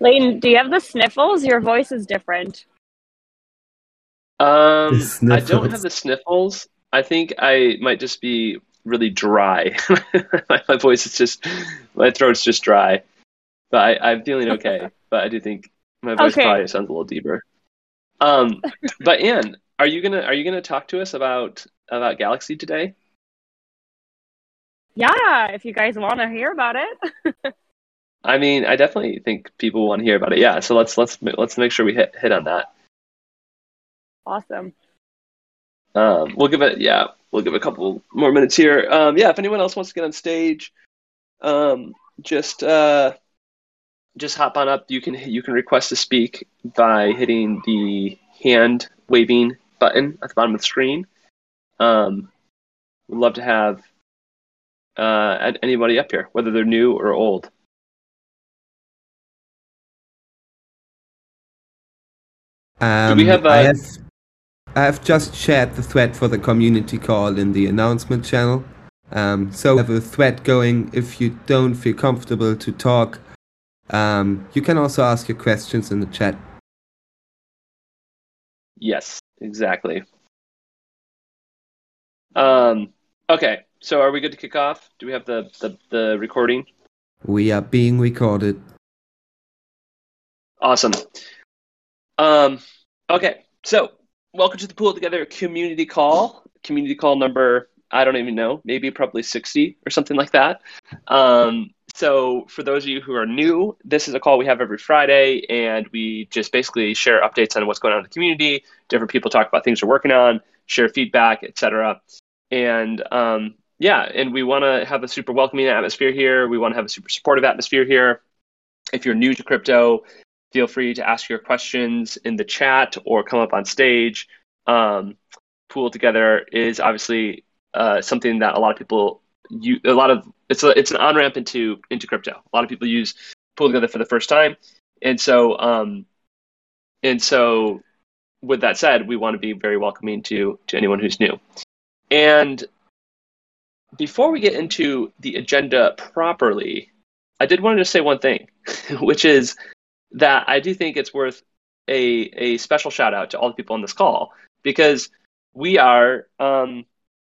Leighton, do you have the sniffles? Your voice is different. Um, I don't have the sniffles. I think I might just be really dry. my, my voice is just, my throat's just dry. But I, I'm feeling okay. but I do think my voice Okay. probably sounds a little deeper. Um, but Anne, are you gonna are you gonna talk to us about about Galaxy today? Yeah, if you guys want to hear about it. I mean, I definitely think people want to hear about it. Yeah, so let's let's let's make sure we hit hit on that. Awesome. Um, we'll give it, yeah, we'll give it a couple more minutes here. Um, yeah, if anyone else wants to get on stage, um, just uh, just hop on up. You can you can request to speak by hitting the hand waving button at the bottom of the screen. Um, we'd love to have uh, anybody up here, whether they're new or old. Um, we have, I uh, have I have just shared the thread for the community call in the announcement channel. Um, so we have a thread going. If you don't feel comfortable to talk, um, you can also ask your questions in the chat. Yes, exactly. Um, okay, so are we good to kick off? Do we have the the, the recording? We are being recorded. Awesome. Um, okay, so welcome to the PoolTogether community call. Community call number, I don't even know, maybe probably 60 or something like that. Um, so, for those of you who are new, this is a call we have every Friday, and we just basically share updates on what's going on in the community. Different people talk about things they're working on, share feedback, etc. And um, yeah, and we want to have a super welcoming atmosphere here. We want to have a super supportive atmosphere here. If you're new to crypto, feel free to ask your questions in the chat or come up on stage. Um, PoolTogether is obviously uh, something that a lot of people you a lot of it's a, it's an on ramp into into crypto. A lot of people use PoolTogether for the first time, and so um, and so with that said, we want to be very welcoming to to anyone who's new. And before we get into the agenda properly, I did want to just say one thing, which is that I do think it's worth a a special shout out to all the people on this call because we are um,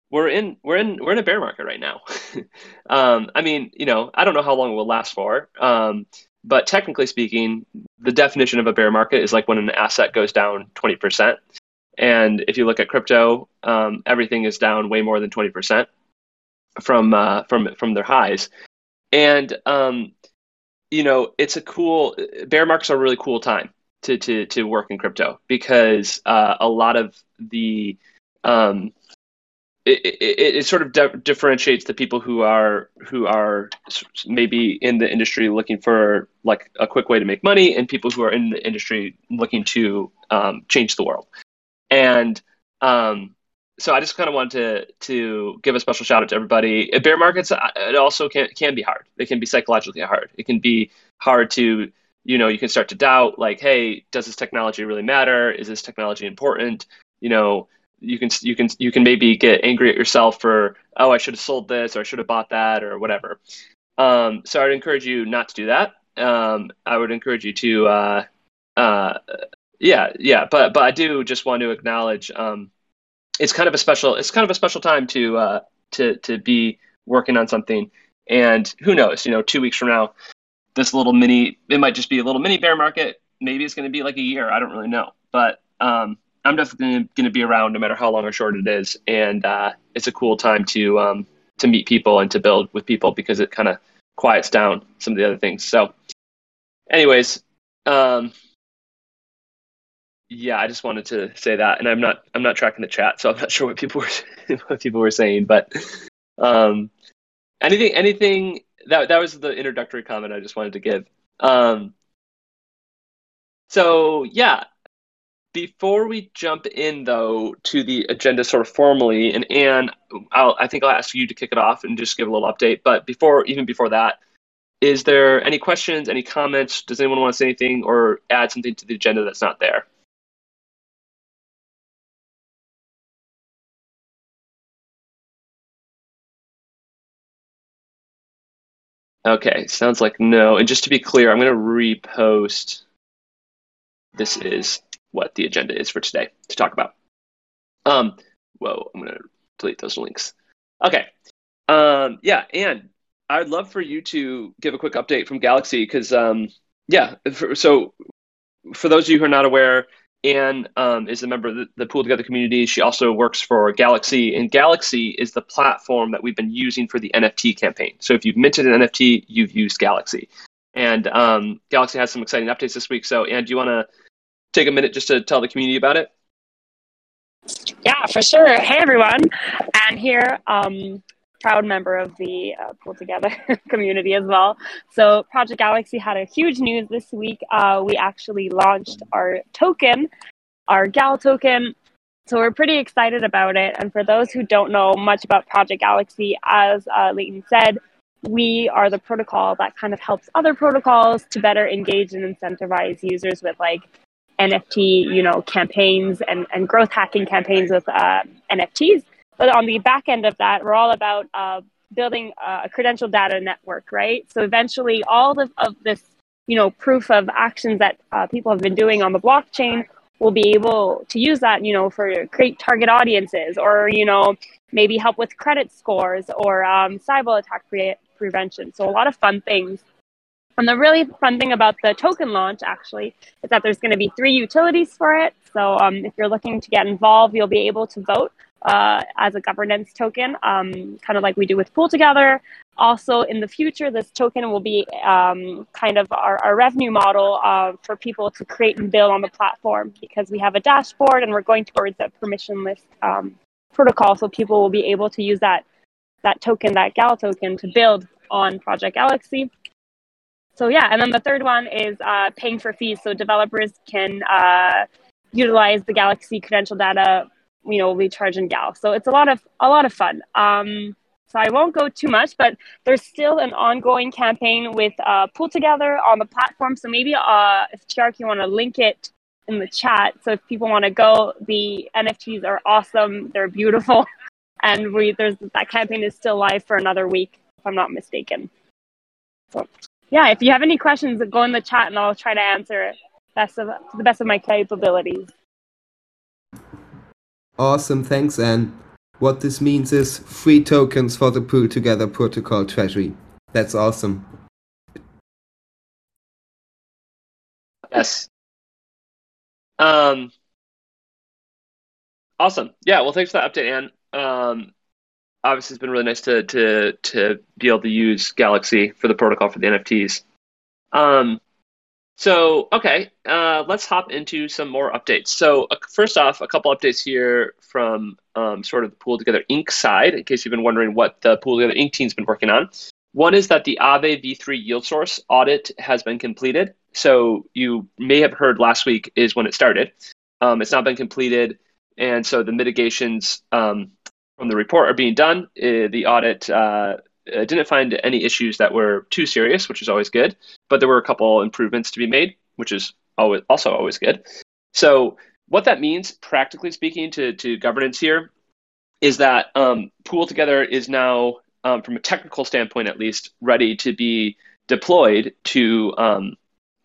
we're in we're in we're in a bear market right now. um, I mean, you know, I don't know how long it will last for, um, but technically speaking, the definition of a bear market is like when an asset goes down twenty percent. And if you look at crypto, um, everything is down way more than twenty percent from uh, from from their highs. And um, you know, it's a cool bear markets are a really cool time to to to work in crypto because uh, a lot of the um, it, it, it sort of di- differentiates the people who are who are maybe in the industry looking for like a quick way to make money and people who are in the industry looking to um, change the world. And um, so I just kind of wanted to to give a special shout out to everybody. Bear markets it also can can be hard. It can be psychologically hard. It can be hard to you know you can start to doubt like, hey, does this technology really matter? Is this technology important? You know, you can you can you can maybe get angry at yourself for oh I should have sold this or I should have bought that or whatever. Um, so I'd encourage you not to do that. Um, I would encourage you to uh, uh, yeah yeah but but I do just want to acknowledge. Um, it's kind of a special it's kind of a special time to uh, to to be working on something. And who knows you know two weeks from now this little mini it might just be a little mini bear market. Maybe it's going to be like a year. I don't really know. But um, i'm definitely going to be around no matter how long or short it is. And uh, it's a cool time to um, to meet people and to build with people because it kind of quiets down some of the other things. So anyways um, yeah, I just wanted to say that, and I'm not I'm not tracking the chat, so I'm not sure what people were what people were saying, but um, anything anything that that was the introductory comment I just wanted to give. Um, so yeah, before we jump in though to the agenda sort of formally, and Anne, I'll, I think I'll ask you to kick it off and just give a little update. But before even before that, is there any questions, any comments? Does anyone want to say anything or add something to the agenda that's not there? Okay, sounds like no. And just to be clear, I'm going to repost. This is what the agenda is for today to talk about. Um, whoa, I'm going to delete those links. Okay. Um, yeah, and I'd love for you to give a quick update from Galaxy because, um, yeah, for, so for those of you who are not aware, Anne um, is a member of the, the PoolTogether community. She also works for Galaxy, and Galaxy is the platform that we've been using for the NFT campaign. So if you've minted an NFT, you've used Galaxy. And um, Galaxy has some exciting updates this week. So, Anne, do you want to take a minute just to tell the community about it? Yeah, for sure. Hey, everyone. And here, um, proud member of the uh, PoolTogether community as well. So, Project Galaxy had a huge news this week. Uh, we actually launched our token, our GAL token. So, we're pretty excited about it. And for those who don't know much about Project Galaxy, as uh, Leighton said, we are the protocol that kind of helps other protocols to better engage and incentivize users with like NFT, you know, campaigns and, and growth hacking campaigns with uh, NFTs. But on the back end of that, we're all about uh, building a credential data network, right? So eventually, all of, of this, you know, proof of actions that uh, people have been doing on the blockchain will be able to use that, you know, for create target audiences or, you know, maybe help with credit scores or um, cyber attack pre- prevention. So a lot of fun things. And the really fun thing about the token launch actually is that there's going to be three utilities for it. So um, if you're looking to get involved, you'll be able to vote uh, as a governance token, um, kind of like we do with PoolTogether. Also, in the future, this token will be um, kind of our, our revenue model uh, for people to create and build on the platform because we have a dashboard and we're going towards a permissionless um, protocol, so people will be able to use that that token, that Gal token, to build on Project Galaxy. So yeah, and then the third one is uh, paying for fees, so developers can uh, utilize the Galaxy credential data you know, we charge in Gal. So it's a lot of a lot of fun. Um, so I won't go too much, but there's still an ongoing campaign with uh, PoolTogether on the platform. So maybe uh, if Tiark, you want to link it in the chat. So if people want to go, the NFTs are awesome. They're beautiful, and we there's that campaign is still live for another week, if I'm not mistaken. So yeah, if you have any questions, go in the chat, and I'll try to answer it best of to the best of my capabilities. Awesome, thanks, Anne. What this means is free tokens for the PoolTogether protocol treasury. That's awesome. Yes. Um. Awesome. Yeah. Well, thanks for that update, Anne. Um, obviously, it's been really nice to to to be able to use Galaxy for the protocol for the NFTs. Um, so, okay, uh, let's hop into some more updates. So, uh, first off, a couple updates here from um, sort of the PoolTogether Inc. side, in case you've been wondering what the PoolTogether Inc. team's been working on. One is that the Aave v3 yield source audit has been completed. So, you may have heard last week is when it started. Um, it's now been completed, and so the mitigations um, from the report are being done. Uh, the audit uh, didn't find any issues that were too serious, which is always good. But there were a couple improvements to be made, which is always also always good. So what that means, practically speaking, to to governance here, is that um, PoolTogether is now, um, from a technical standpoint at least, ready to be deployed to um,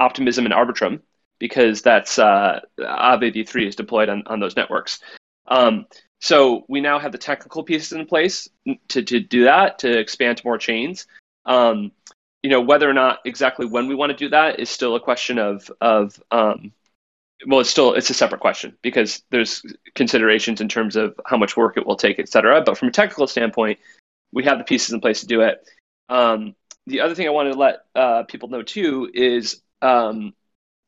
Optimism and Arbitrum because that's uh, Aave v3 is deployed on, on those networks. Um, so we now have the technical pieces in place to, to do that, to expand to more chains. Um, you know, whether or not exactly when we want to do that is still a question of of um, well, it's still it's a separate question because there's considerations in terms of how much work it will take, et cetera. But from a technical standpoint, we have the pieces in place to do it. Um, the other thing I wanted to let uh, people know too is um,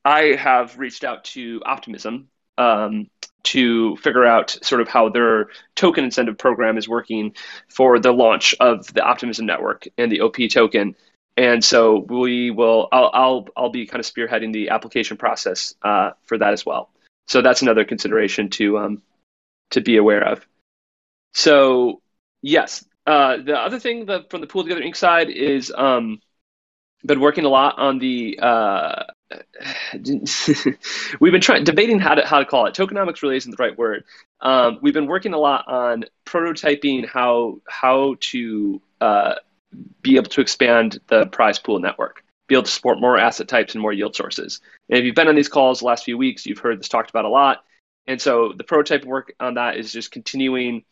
I have reached out to Optimism um, to figure out sort of how their token incentive program is working for the launch of the Optimism Network and the OP token. And so we will, I'll, I'll, I'll be kind of spearheading the application process uh, for that as well. So that's another consideration to um, to be aware of. So yes, uh, the other thing the, from the PoolTogether Inc. side is um, been working a lot on the uh, we've been trying debating how to how to call it. Tokenomics really isn't the right word. Um, we've been working a lot on prototyping how how to uh, be able to expand the prize pool network, be able to support more asset types and more yield sources. And if you've been on these calls the last few weeks, you've heard this talked about a lot. And so the prototype work on that is just continuing.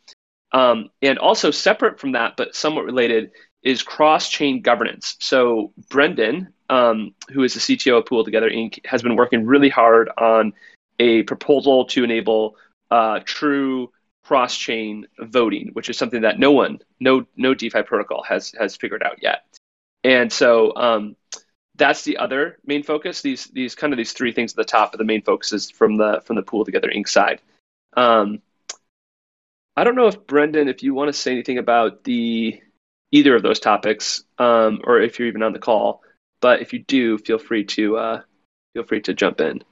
Um, and also separate from that, but somewhat related, is cross-chain governance. So Brendan, um, who is the CTO of PoolTogether Inc., has been working really hard on a proposal to enable uh, true cross-chain voting, which is something that no one, no no DeFi protocol has has figured out yet. And so um, that's the other main focus. These these kind of these three things at the top of the main focuses from the from the PoolTogether Inc. side. Um, I don't know if Brendan, if you want to say anything about the either of those topics, um, or if you're even on the call. But if you do, feel free to uh, feel free to jump in.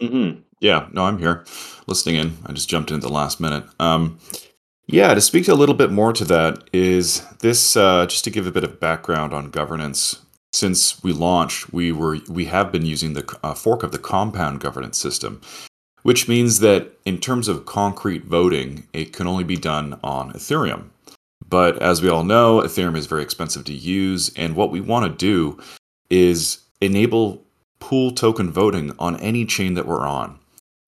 Mm-hmm. Yeah, no, I'm here listening in. I just jumped in at the last minute. Um, yeah, to speak a little bit more to that is this uh, just to give a bit of background on governance. Since we launched, we were we have been using the uh, fork of the compound governance system, which means that in terms of concrete voting, it can only be done on Ethereum. But as we all know, Ethereum is very expensive to use, and what we want to do is enable pool token voting on any chain that we're on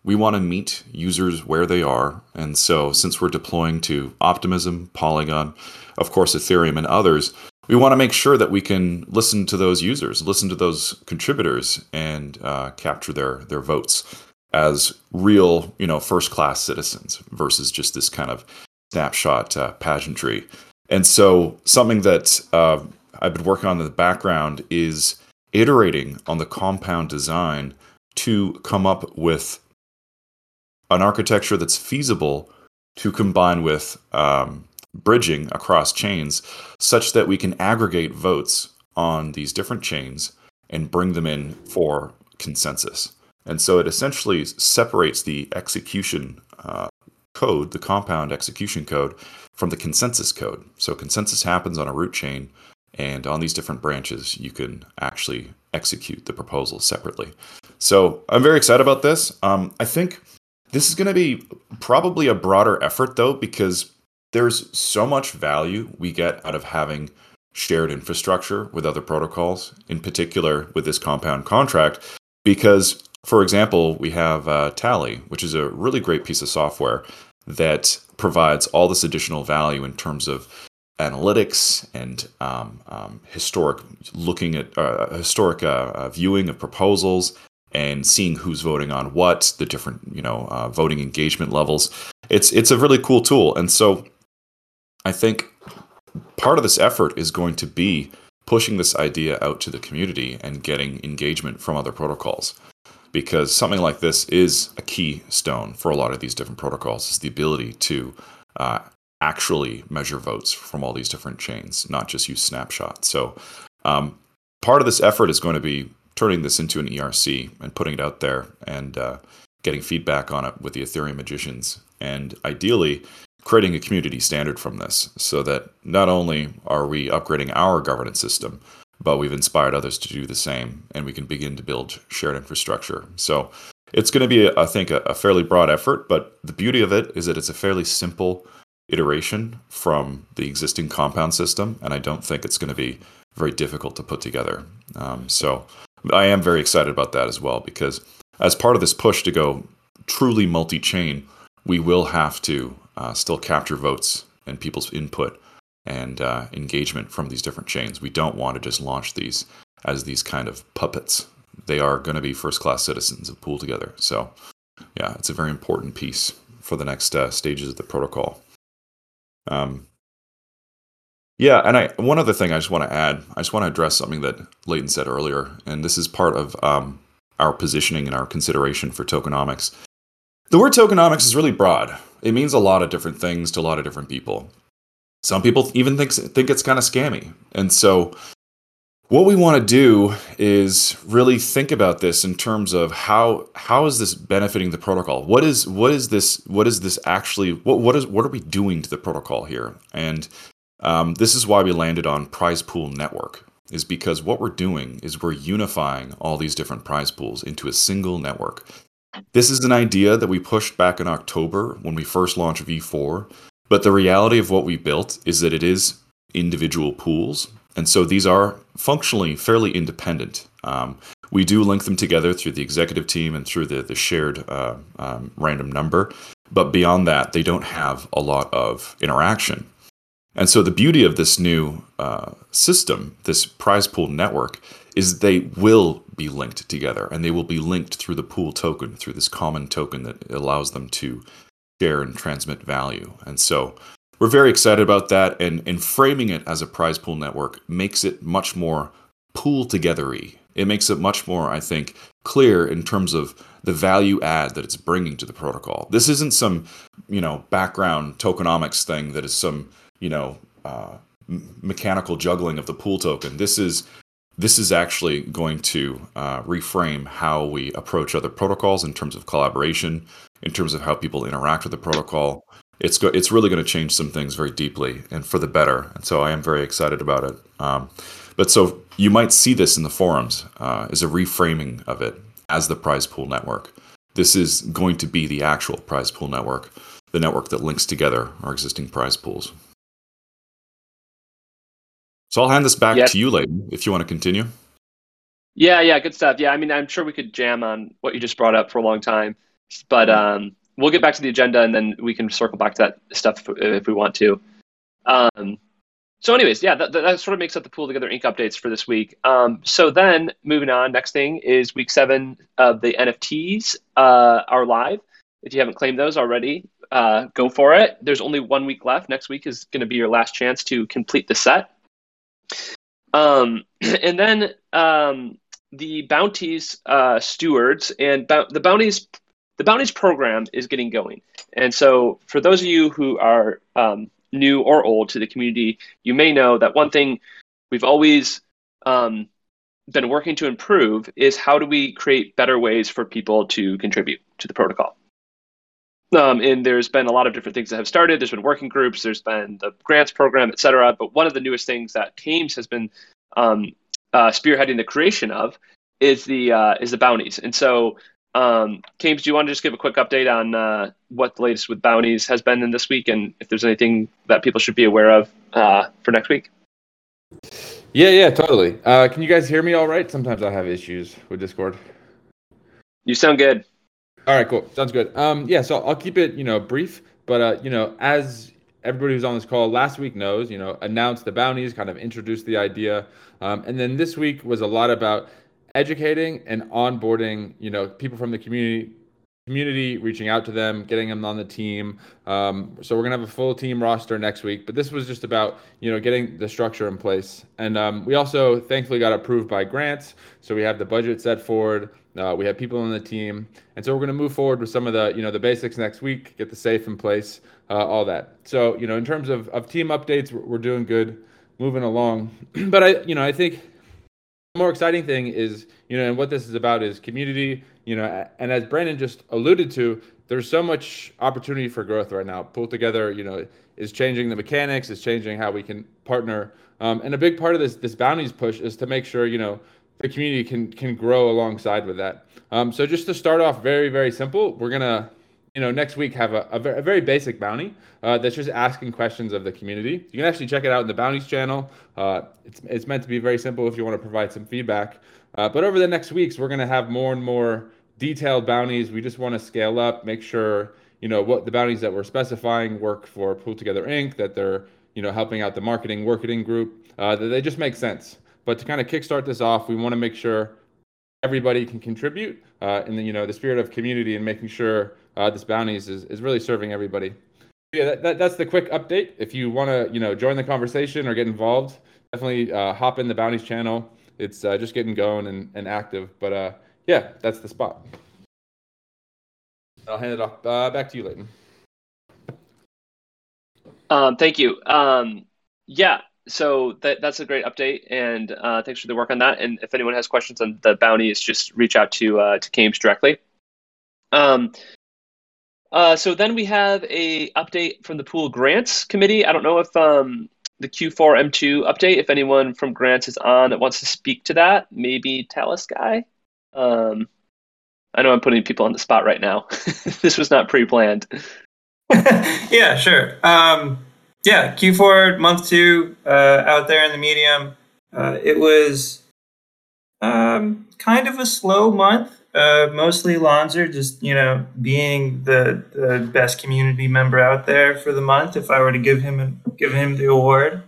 we want to meet users where they are. And so, since we're deploying to Optimism, Polygon, of course, Ethereum, and others, we want to make sure that we can listen to those users, listen to those contributors, and uh, capture their their votes as real, you know, first class citizens versus just this kind of snapshot uh, pageantry. And so, something that uh, I've been working on in the background is iterating on the compound design to come up with an architecture that's feasible to combine with um, bridging across chains such that we can aggregate votes on these different chains and bring them in for consensus. And so it essentially separates the execution uh, code, the compound execution code, from the consensus code. So consensus happens on a root chain, and on these different branches, you can actually execute the proposal separately. So I'm very excited about this. Um, I think this is going to be probably a broader effort, though, because there's so much value we get out of having shared infrastructure with other protocols, in particular with this compound contract. Because, for example, we have uh, Tally, which is a really great piece of software that provides all this additional value in terms of analytics and um, um, historic looking at uh, historic uh, uh viewing of proposals and seeing who's voting on what, the different you know uh, voting engagement levels. It's it's a really cool tool, and so I think part of this effort is going to be pushing this idea out to the community and getting engagement from other protocols. Because something like this is a keystone for a lot of these different protocols, is the ability to uh, actually measure votes from all these different chains, not just use snapshots. So, um, part of this effort is going to be turning this into an ERC and putting it out there and uh, getting feedback on it with the Ethereum magicians, and ideally creating a community standard from this so that not only are we upgrading our governance system, but we've inspired others to do the same and we can begin to build shared infrastructure. So it's going to be, I think, a, fairly broad effort, but the beauty of it is that it's a fairly simple iteration from the existing compound system, and I don't think it's going to be very difficult to put together. Um, so I am very excited about that as well because as part of this push to go truly multi chain, we will have to uh, still capture votes and people's input and uh, engagement from these different chains. We don't want to just launch these as these kind of puppets. They are going to be first class citizens of PoolTogether. So, yeah, it's a very important piece for the next uh, stages of the protocol. Um, yeah, and I one other thing I just want to add, I just want to address something that Leighton said earlier, and this is part of um, our positioning and our consideration for tokenomics. The word tokenomics is really broad. It means a lot of different things to a lot of different people. Some people even think think it's kind of scammy, and so what we want to do is really think about this in terms of how how is this benefiting the protocol? What is what is this what is this actually what what is what are we doing to the protocol here? And um, this is why we landed on Prize Pool Network, is because what we're doing is we're unifying all these different prize pools into a single network. This is an idea that we pushed back in October when we first launched V4, but the reality of what we built is that it is individual pools. And so these are functionally fairly independent. Um, we do link them together through the executive team and through the, the shared uh, um, random number. But beyond that, they don't have a lot of interaction. And so the beauty of this new uh, system, this prize pool network, is they will be linked together and they will be linked through the pool token, through this common token that allows them to share and transmit value. And so we're very excited about that. And, and framing it as a prize pool network makes it much more pool togethery. It makes it much more, I think, clear in terms of the value add that it's bringing to the protocol. This isn't some, you know, background tokenomics thing that is some, you know, uh, mechanical juggling of the pool token. This is this is actually going to uh, reframe how we approach other protocols in terms of collaboration, in terms of how people interact with the protocol. It's go- it's really going to change some things very deeply and for the better. And so I am very excited about it. Um, but so you might see this in the forums uh, as a reframing of it as the prize pool network. This is going to be the actual prize pool network, the network that links together our existing prize pools. So I'll hand this back to you, Leighton, if you want to continue. Yeah, yeah, good stuff. Yeah, I mean, I'm sure we could jam on what you just brought up for a long time, but um, we'll get back to the agenda and then we can circle back to that stuff if, we want to. Um, so, anyways, yeah, that, that, sort of makes up the PoolTogether Inc. updates for this week. Um, so then, moving on, next thing is week seven of the NFTs uh, are live. If you haven't claimed those already, uh, go for it. There's only one week left. Next week is going to be your last chance to complete the set. Um, and then um, the bounties uh, stewards and b- the bounties the bounties program is getting going. And so, for those of you who are um, new or old to the community, you may know that one thing we've always um, been working to improve is how do we create better ways for people to contribute to the protocol. Um, and there's been a lot of different things that have started. There's been working groups, there's been the grants program, et cetera. But one of the newest things that Kames has been um, uh, spearheading the creation of is the uh, is the bounties. And so um, Kames, do you want to just give a quick update on uh, what the latest with bounties has been in this week, and if there's anything that people should be aware of uh, for next week? Yeah, yeah, totally. Uh, can you guys hear me all right? Sometimes I have issues with Discord. You sound good. All right, cool. Sounds good. Um, yeah, so I'll keep it, you know, brief. But uh, you know, as everybody who's on this call last week knows, you know, announced the bounties, kind of introduced the idea, um, and then this week was a lot about educating and onboarding, you know, people from the community community, reaching out to them, getting them on the team. Um, so we're gonna have a full team roster next week. But this was just about you know getting the structure in place, and um, we also thankfully got approved by grants, so we have the budget set forward. Uh, we have people on the team, and so we're gonna move forward with some of the you know the basics next week, get the safe in place, uh, all that. So you know in terms of, of team updates, we're, we're doing good, moving along. but I you know I think more exciting thing is, you know, and what this is about is community, you know, and as Brendan just alluded to, there's so much opportunity for growth right now. PoolTogether, you know, is changing the mechanics, is changing how we can partner. Um, and a big part of this this bounties push is to make sure, you know, the community can can grow alongside with that. Um, so just to start off very, very simple, we're gonna you know, next week have a, a, very, a very basic bounty uh, that's just asking questions of the community. You can actually check it out in the bounties channel. Uh, it's, it's meant to be very simple if you want to provide some feedback. Uh, but over the next weeks, we're going to have more and more detailed bounties. We just want to scale up, make sure you know what the bounties that we're specifying work for PoolTogether Inc. That they're you know helping out the marketing marketing group. Uh, that they just make sense. But to kind of kickstart this off, we want to make sure everybody can contribute uh, in the you know the spirit of community and making sure uh, this bounties is, is really serving everybody. Yeah, that, that, that's the quick update. If you want to you know join the conversation or get involved, definitely uh, hop in the bounties channel. It's uh, just getting going and, and active. But uh, yeah, that's the spot. I'll hand it off uh, back to you, Leighton. Um, thank you. Um, yeah, so that, that's a great update, and uh, thanks for the work on that. And if anyone has questions on the bounties, just reach out to uh, to Kames directly. Um, uh, so then we have a update from the pool grants committee. I don't know if um, the Q4 M2 update, if anyone from grants is on that wants to speak to that, maybe Talus guy. Um, I know I'm putting people on the spot right now. this was not pre-planned. yeah, sure. Um, yeah, Q4 month two uh, out there in the medium. Uh, it was um, kind of a slow month. Uh, mostly Lonzer, just you know, being the, the best community member out there for the month. If I were to give him a, give him the award,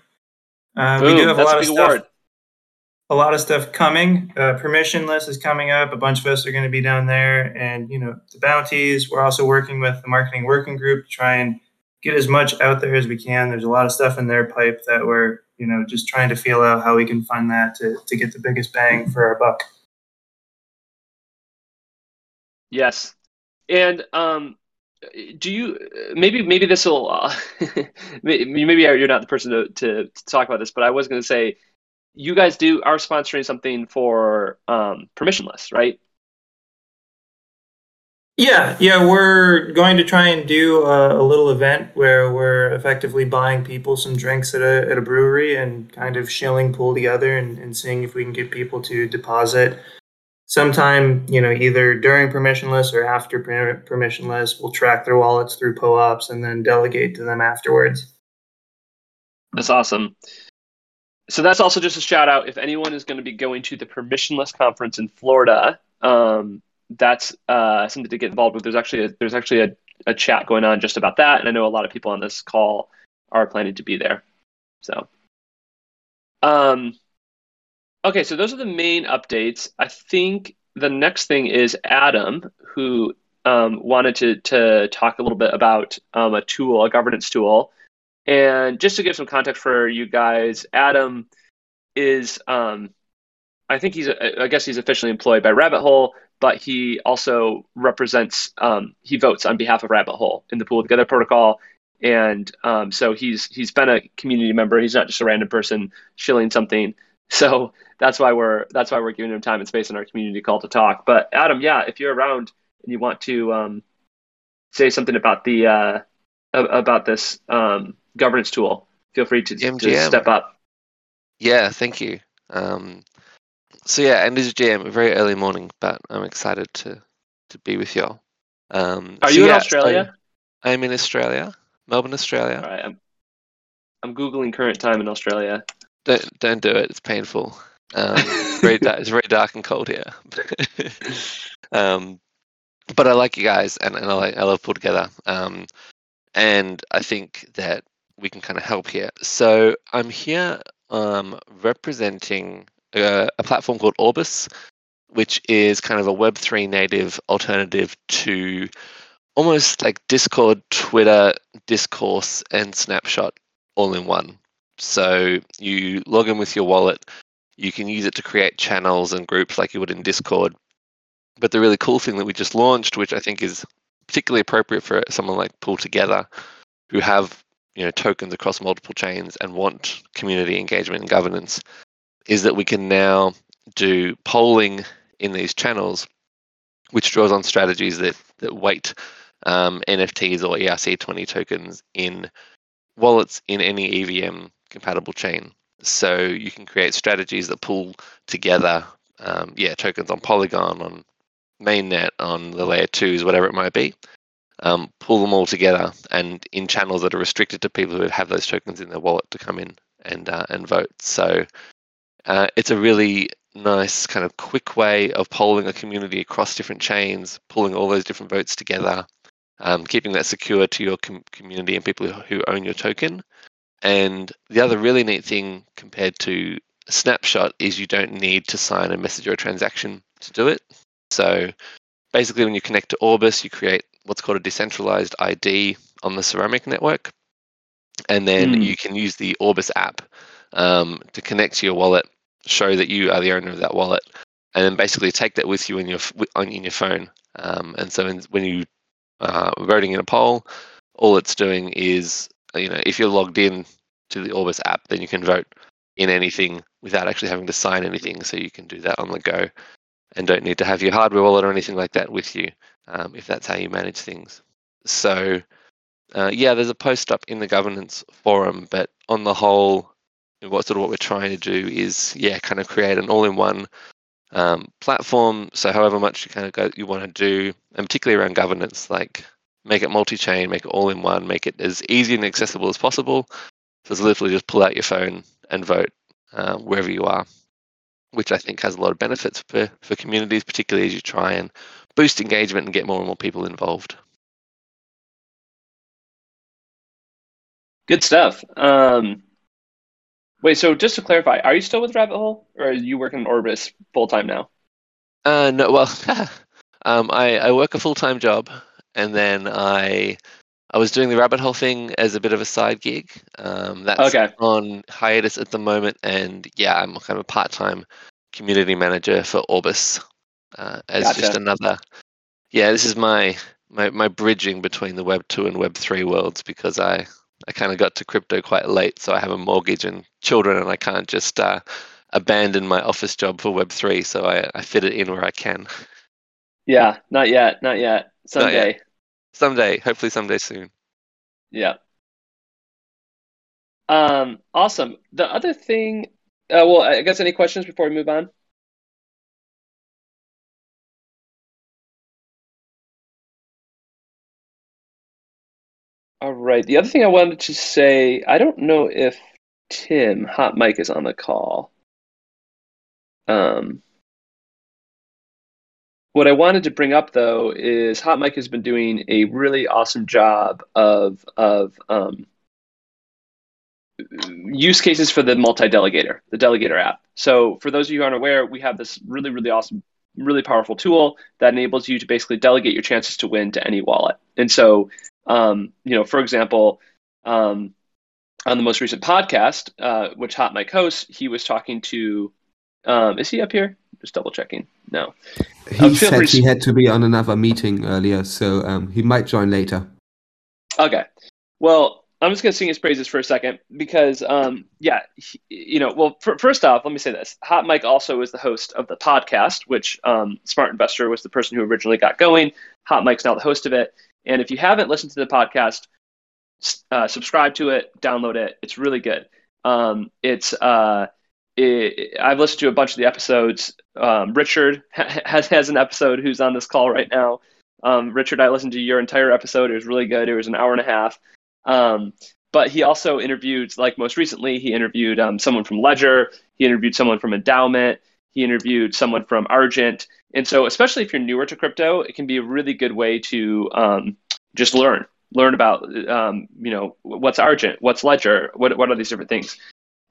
uh, we do have a lot of stuff. Award. A lot of stuff coming. Uh, permissionless is coming up. A bunch of us are going to be down there, and you know the bounties. We're also working with the marketing working group to try and get as much out there as we can. There's a lot of stuff in their pipe that we're, you know, just trying to feel out how we can fund that to, to get the biggest bang for our buck. Yes. And um, do you maybe maybe this will uh, maybe you're not the person to, to, to talk about this, but I was going to say you guys do are sponsoring something for um, permissionless, right? Yeah, yeah, we're going to try and do a, a, little event where we're effectively buying people some drinks at a, at a brewery and kind of shilling PoolTogether and, and seeing if we can get people to deposit sometime, you know, either during permissionless or after permissionless. We'll track their wallets through POAPs and then delegate to them afterwards. That's awesome. So that's also just a shout out. If anyone is going to be going to the permissionless conference in Florida, um, that's uh, something to get involved with. There's actually a, there's actually a, a chat going on just about that, and I know a lot of people on this call are planning to be there. So, um, okay, so those are the main updates. I think the next thing is Adam, who um, wanted to to talk a little bit about um, a tool, a governance tool, and just to give some context for you guys, Adam is um, I think he's I guess he's officially employed by Rabbit Hole but he also represents um, he votes on behalf of Rabbit Hole in the PoolTogether protocol, and um, so he's he's been a community member. He's not just a random person shilling something. So that's why we're that's why we're giving him time and space in our community call to talk. But Adam, yeah, if you're around and you want to um, say something about the uh, about this um, governance tool, feel free to, to, step up. Yeah, thank you. Um, so yeah, and this is GM, very early morning, but I'm excited to to be with y'all. Um, Are so you in Australia? I, I'm in Australia, Melbourne, Australia. All right, I'm I'm googling current time in Australia. Don't don't do it. It's painful. Um, very dark, it's very dark and cold here. um, but I like you guys, and, and I like I love PoolTogether. Um, and I think that we can kind of help here. So I'm here um, representing a, a platform called Orbis, which is kind of a Web3 native alternative to almost like Discord, Twitter, Discourse, and Snapshot all in one. So you log in with your wallet, you can use it to create channels and groups like you would in Discord. But the really cool thing that we just launched, which I think is particularly appropriate for someone like PoolTogether, who have you know tokens across multiple chains and want community engagement and governance, is that we can now do polling in these channels, which draws on strategies that that weight um, NFTs or ERC20 tokens in wallets in any EVM compatible chain. So you can create strategies that pull together, um, yeah, tokens on Polygon, on mainnet, on the layer twos, whatever it might be. Um, pull them all together and in channels that are restricted to people who have those tokens in their wallet to come in and uh, and vote. So uh, it's a really nice kind of quick way of polling a community across different chains, pulling all those different votes together, um, keeping that secure to your com- community and people who own your token. And the other really neat thing compared to Snapshot is you don't need to sign a message or a transaction to do it. So basically, when you connect to Orbis, you create what's called a decentralized ID on the Ceramic network. And then mm. you can use the Orbis app um, to connect to your wallet show that you are the owner of that wallet, and then basically take that with you in your on in your phone. Um, and so in, when you are uh, voting in a poll, all it's doing is you know if you're logged in to the Orbis app, then you can vote in anything without actually having to sign anything. So you can do that on the go, and don't need to have your hardware wallet or anything like that with you um, if that's how you manage things. So. Uh, yeah, there's a post up in the governance forum, but on the whole, what sort of what we're trying to do is yeah kind of create an all-in-one um, platform so however much you kind of go you want to do and particularly around governance like make it multi-chain, make it all in one, make it as easy and accessible as possible. So it's literally just pull out your phone and vote uh, wherever you are, which I think has a lot of benefits for, for communities, particularly as you try and boost engagement and get more and more people involved. Good stuff. Um, wait, so just to clarify, are you still with Rabbit Hole, or are you working in Orbis full time now? Uh, no, well, um, I, I work a full time job, and then I I was doing the Rabbit Hole thing as a bit of a side gig. Um, that's Okay. on hiatus at the moment, and yeah, I'm kind of a part time community manager for Orbis uh, as just another. Yeah, this is my, my my bridging between the Web two and Web three worlds because I I kind of got to crypto quite late, so I have a mortgage and children, and I can't just uh, abandon my office job for Web three. So I, I fit it in where I can. Yeah, not yet, not yet. Someday. Someday, hopefully someday soon. Yeah. Um, awesome. The other thing, uh, well, I guess any questions before we move on? All right. The other thing I wanted to say, I don't know if Tim Hot Mike is on the call. Um, what I wanted to bring up though is Hot Mike has been doing a really awesome job of of um, use cases for the multi-delegator, the delegator app. So for those of you who aren't aware, we have this really, really awesome, really powerful tool that enables you to basically delegate your chances to win to any wallet. And so, um, you know, for example, um, on the most recent podcast, uh, which Hot Mike hosts, he was talking to, um, is he up here? Just double checking. No. He Uh, said to- he had to be on another meeting earlier, so um, he might join later. Okay. Well, I'm just going to sing his praises for a second because, um, yeah, he- you know, well, f- first off, let me say this. Hot Mike also is the host of the podcast, which um, Smart Investor was the person who originally got going. Hot Mike's now the host of it. And if you haven't listened to the podcast, uh, subscribe to it, download it. It's really good. Um, it's uh, it, I've listened to a bunch of the episodes. Um, Richard has has an episode who's on this call right now. Um, Richard, I listened to your entire episode. It was really good. It was an hour and a half. Um, but he also interviewed, like most recently, he interviewed um, someone from Ledger. He interviewed someone from Endaoment. He interviewed someone from Argent. And so, especially if you're newer to crypto, it can be a really good way to um, just learn, learn about, um, you know, what's Argent, what's Ledger, what what are these different things.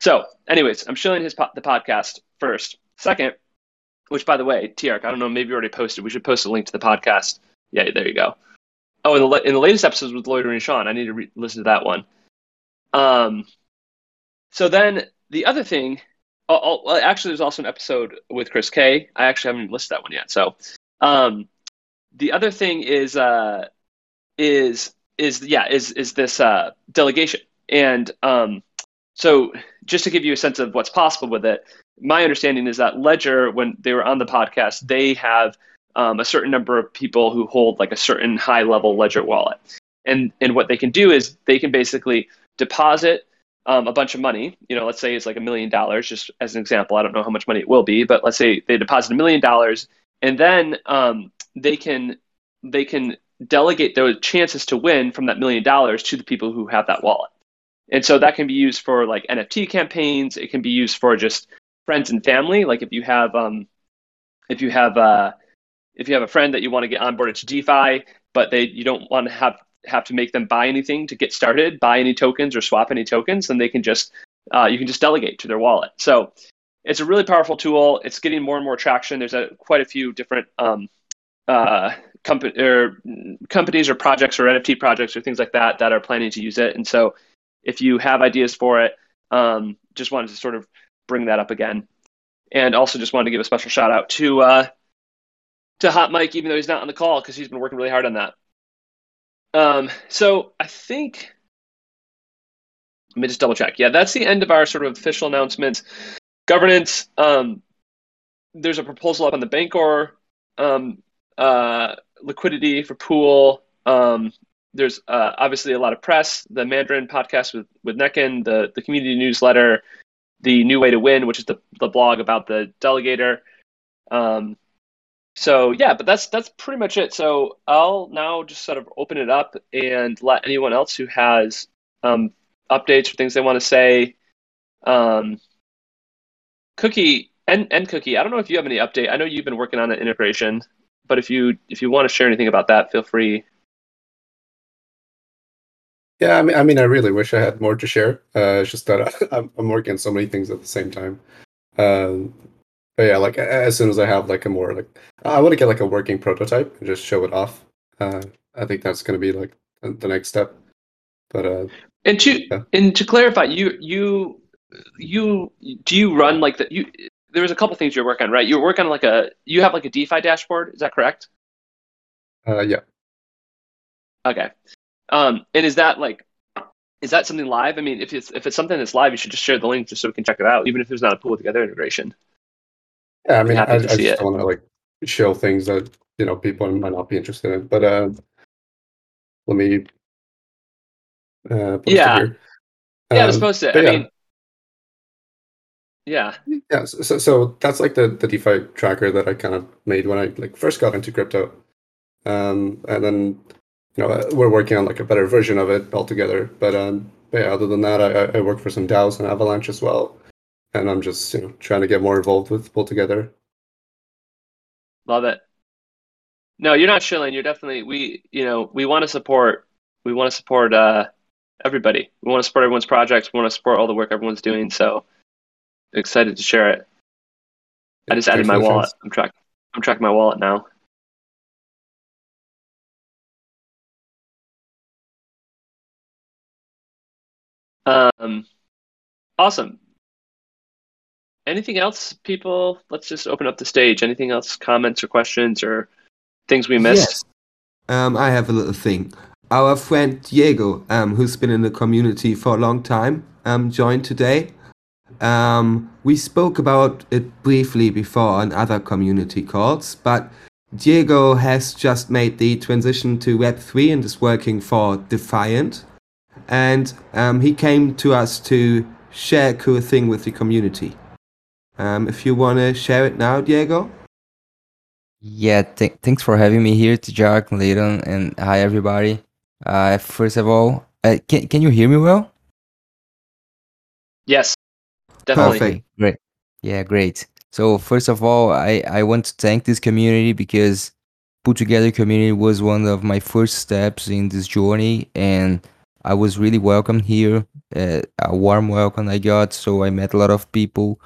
So, anyways, I'm showing his po- the podcast first. Second, which by the way, Tiark, I don't know, maybe you already posted. We should post a link to the podcast. Yeah, there you go. Oh, in the, in the latest episodes with Lloyd and Sean, I need to re- listen to that one. Um, so then the other thing, oh, oh, well, actually, there's also an episode with Chris K. I actually haven't listed that one yet. So, um, the other thing is, uh, is is yeah, is is this uh, delegation, and um, so just to give you a sense of what's possible with it, my understanding is that Ledger, when they were on the podcast, they have um, a certain number of people who hold like a certain high level Ledger wallet. And, and what they can do is they can basically deposit um, a bunch of money. You know, let's say it's like a million dollars, just as an example. I don't know how much money it will be, but let's say they deposit a million dollars, and then um, they can they can delegate those chances to win from that million dollars to the people who have that wallet. And so that can be used for like NFT campaigns. It can be used for just friends and family. Like if you have um, if you have uh, if you have a friend that you want to get onboarded to DeFi, but they you don't want to have have to make them buy anything to get started, buy any tokens or swap any tokens, then they can just uh, you can just delegate to their wallet. So it's a really powerful tool. It's getting more and more traction. There's a quite a few different um, uh, or companies or projects or NFT projects or things like that that are planning to use it. And so if you have ideas for it, um, just wanted to sort of bring that up again. And also just wanted to give a special shout out to uh, to Hot Mike, even though he's not on the call, because he's been working really hard on that. Um, so I think let me just double check. Yeah, that's the end of our sort of official announcements. Governance. Um, there's a proposal up on the Bancor um, uh, liquidity for pool. Um, there's uh, obviously a lot of press. The Mandarin podcast with with Nekin, the the community newsletter, the new way to win, which is the the blog about the delegator. Um, so yeah, but that's that's pretty much it. So I'll now just sort of open it up and let anyone else who has um, updates or things they want to say. Um, Cookie and and Cookie, I don't know if you have any update. I know you've been working on an integration, but if you if you want to share anything about that, feel free. Yeah, I mean, I mean, I really wish I had more to share. Uh, it's just that I'm, I'm working on so many things at the same time. Um, but yeah, like as soon as I have like a more like, I want to get like a working prototype and just show it off. Uh, I think that's going to be like the next step. But uh, and to yeah. and to clarify, you you you do you run like the you? There was a couple things you're working on, right? You're working on like a you have like a DeFi dashboard. Is that correct? uh, yeah, Okay. Um, and is that like, is that something live? I mean, if it's if it's something that's live, you should just share the link just so we can check it out, even if there's not a PoolTogether integration. yeah. I mean, I, I just want to like show things that you know people might not be interested in. But uh, let me uh, post Yeah. it here. Yeah, let's Um, post it. I yeah. mean, yeah, Yeah, so, so, so that's like the, the DeFi tracker that I kind of made when I like first got into crypto, um, and then you know uh, we're working on like a better version of it altogether. But um, but yeah, other than that, I, I- work for some DAOs and Avalanche as well, and I'm just you know trying to get more involved with PoolTogether. love it. No, you're not shilling. You're definitely we. You know, we want to support. We want to support uh, everybody. We want to support everyone's projects. We want to support all the work everyone's doing. So excited to share it. I just added my wallet. I'm track. I'm tracking my wallet now. Um, awesome. Anything else, people? Let's just open up the stage. Anything else? Comments or questions or things we missed? Yes. Um, I have a little thing. Our friend Diego, um, who's been in the community for a long time, um, joined today. Um, we spoke about it briefly before on other community calls, but Diego has just made the transition to Web3 and is working for Defiant. And um, he came to us to share a cool thing with the community. Um, if you want to share it now, Diego? Yeah, th- thanks for having me here, Tijak, Leighton, and hi everybody. Uh, first of all, uh, can can you hear me well? Yes, definitely. Perfect. Great. Yeah, great. So first of all, I I want to thank this community because PoolTogether community was one of my first steps in this journey, and I was really welcome here. Uh, a warm welcome I got, so I met a lot of people,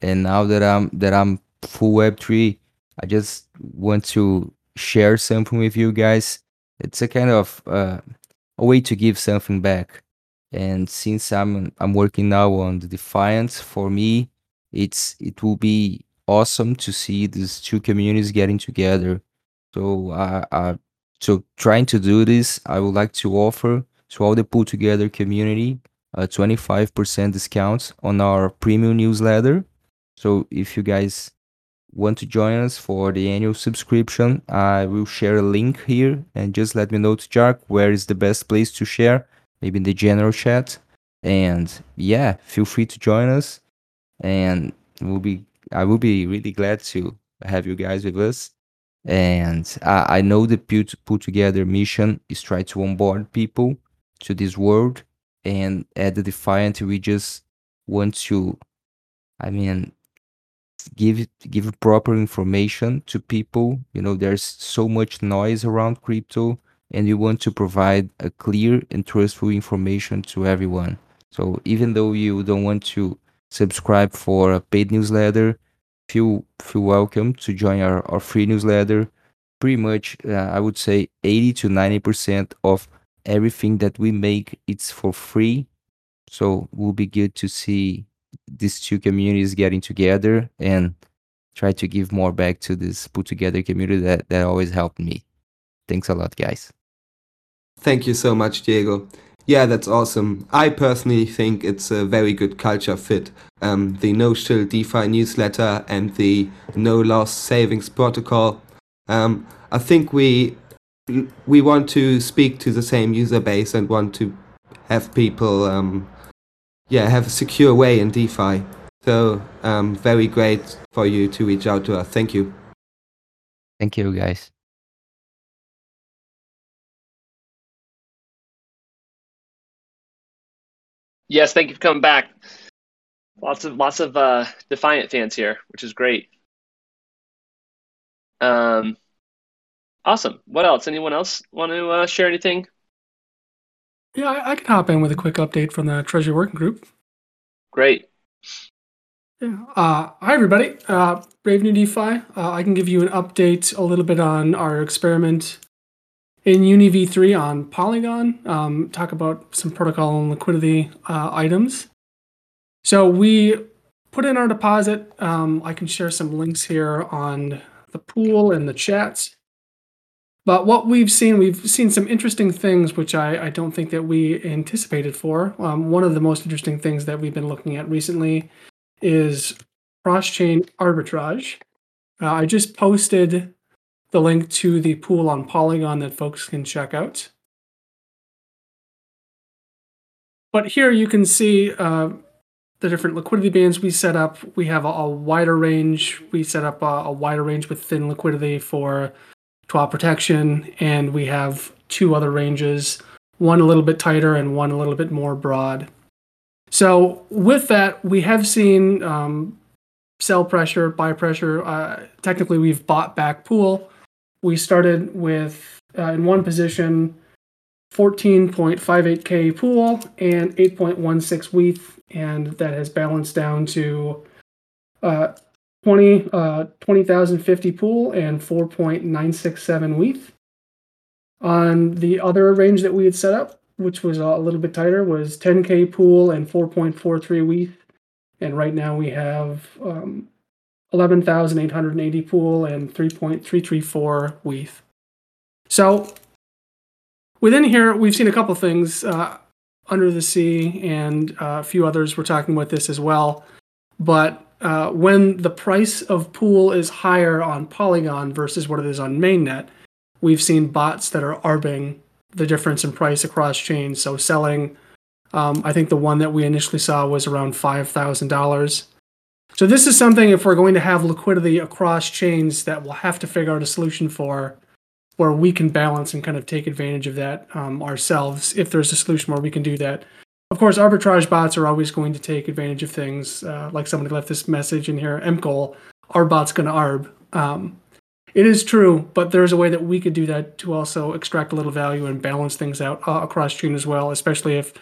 and now that I'm that I'm full Web three, I just want to share something with you guys. It's a kind of uh, a way to give something back. And since I'm I'm working now on the Defiance, for me, it's it will be awesome to see these two communities getting together. So uh, uh, so trying to do this, I would like to offer to all the PoolTogether community a 25% discount on our premium newsletter. So if you guys want to join us for the annual subscription, I will share a link here and just let me know to Jark where is the best place to share, maybe in the general chat. And yeah, feel free to join us. And we'll be I will be really glad to have you guys with us. And I, I know the put PoolTogether mission is try to onboard people to this world. And at the Defiant, we just want to, I mean, give give proper information to people you know there's so much noise around crypto and we want to provide a clear and trustful information to everyone so even though you don't want to subscribe for a paid newsletter feel feel welcome to join our, our free newsletter pretty much uh, i would say 80 to 90 percent of everything that we make it's for free so it will be good to see these two communities getting together and try to give more back to this PoolTogether community that, that always helped me. Thanks a lot, guys. Thank you so much, Diego. Yeah, that's awesome. I personally think it's a very good culture fit. Um, the No Chill DeFi newsletter and the No Loss Savings Protocol. Um, I think we we want to speak to the same user base and want to have people, um, yeah, have a secure way in DeFi. So, um, very great for you to reach out to us. Thank you. Thank you, guys. Yes, thank you for coming back. Lots of lots of uh, Defiant fans here, which is great. Um, awesome. What else? Anyone else want to uh, share anything? Yeah, I, I can hop in with a quick update from the Treasury Working Group. Great. Yeah. Uh, hi, everybody. Uh, Brave New DeFi. Uh, I can give you an update a little bit on our experiment in UniV3 on Polygon. Um, talk about some protocol and liquidity uh, items. So we put in our deposit. Um, I can share some links here on the pool and the chats. But what we've seen, we've seen some interesting things, which I, I don't think that we anticipated for. Um, one of the most interesting things that we've been looking at recently is cross chain arbitrage. Uh, I just posted the link to the pool on Polygon that folks can check out. But here you can see uh, the different liquidity bands we set up. We have a, a wider range. We set up a, a, wider range with thin liquidity for TWAP protection, and we have two other ranges, one a little bit tighter and one a little bit more broad. So with that, we have seen um, sell pressure, buy pressure. Uh, technically, we've bought back pool. We started with uh, in one position 14.58k pool and 8.16 WETH, and that has balanced down to uh, 20 uh, 20,050 pool and 4.967 WETH. On the other range that we had set up, which was a little bit tighter, was 10k pool and 4.43 WETH, and right now we have um, 11,880 pool and 3.334 WETH. So within here, we've seen a couple things. Uh, Under the Sea and uh, a few others were talking about this as well. But uh, when the price of pool is higher on Polygon versus what it is on mainnet, we've seen bots that are arbing the difference in price across chains. So selling, um, I think the one that we initially saw was around five thousand dollars. So this is something if we're going to have liquidity across chains that we'll have to figure out a solution for where we can balance and kind of take advantage of that um, ourselves if there's a solution where we can do that. Of course, arbitrage bots are always going to take advantage of things. Uh, like somebody left this message in here, MCOL, our bot's going to arb. Um, it is true, but there's a way that we could do that to also extract a little value and balance things out uh, across chain as well, especially if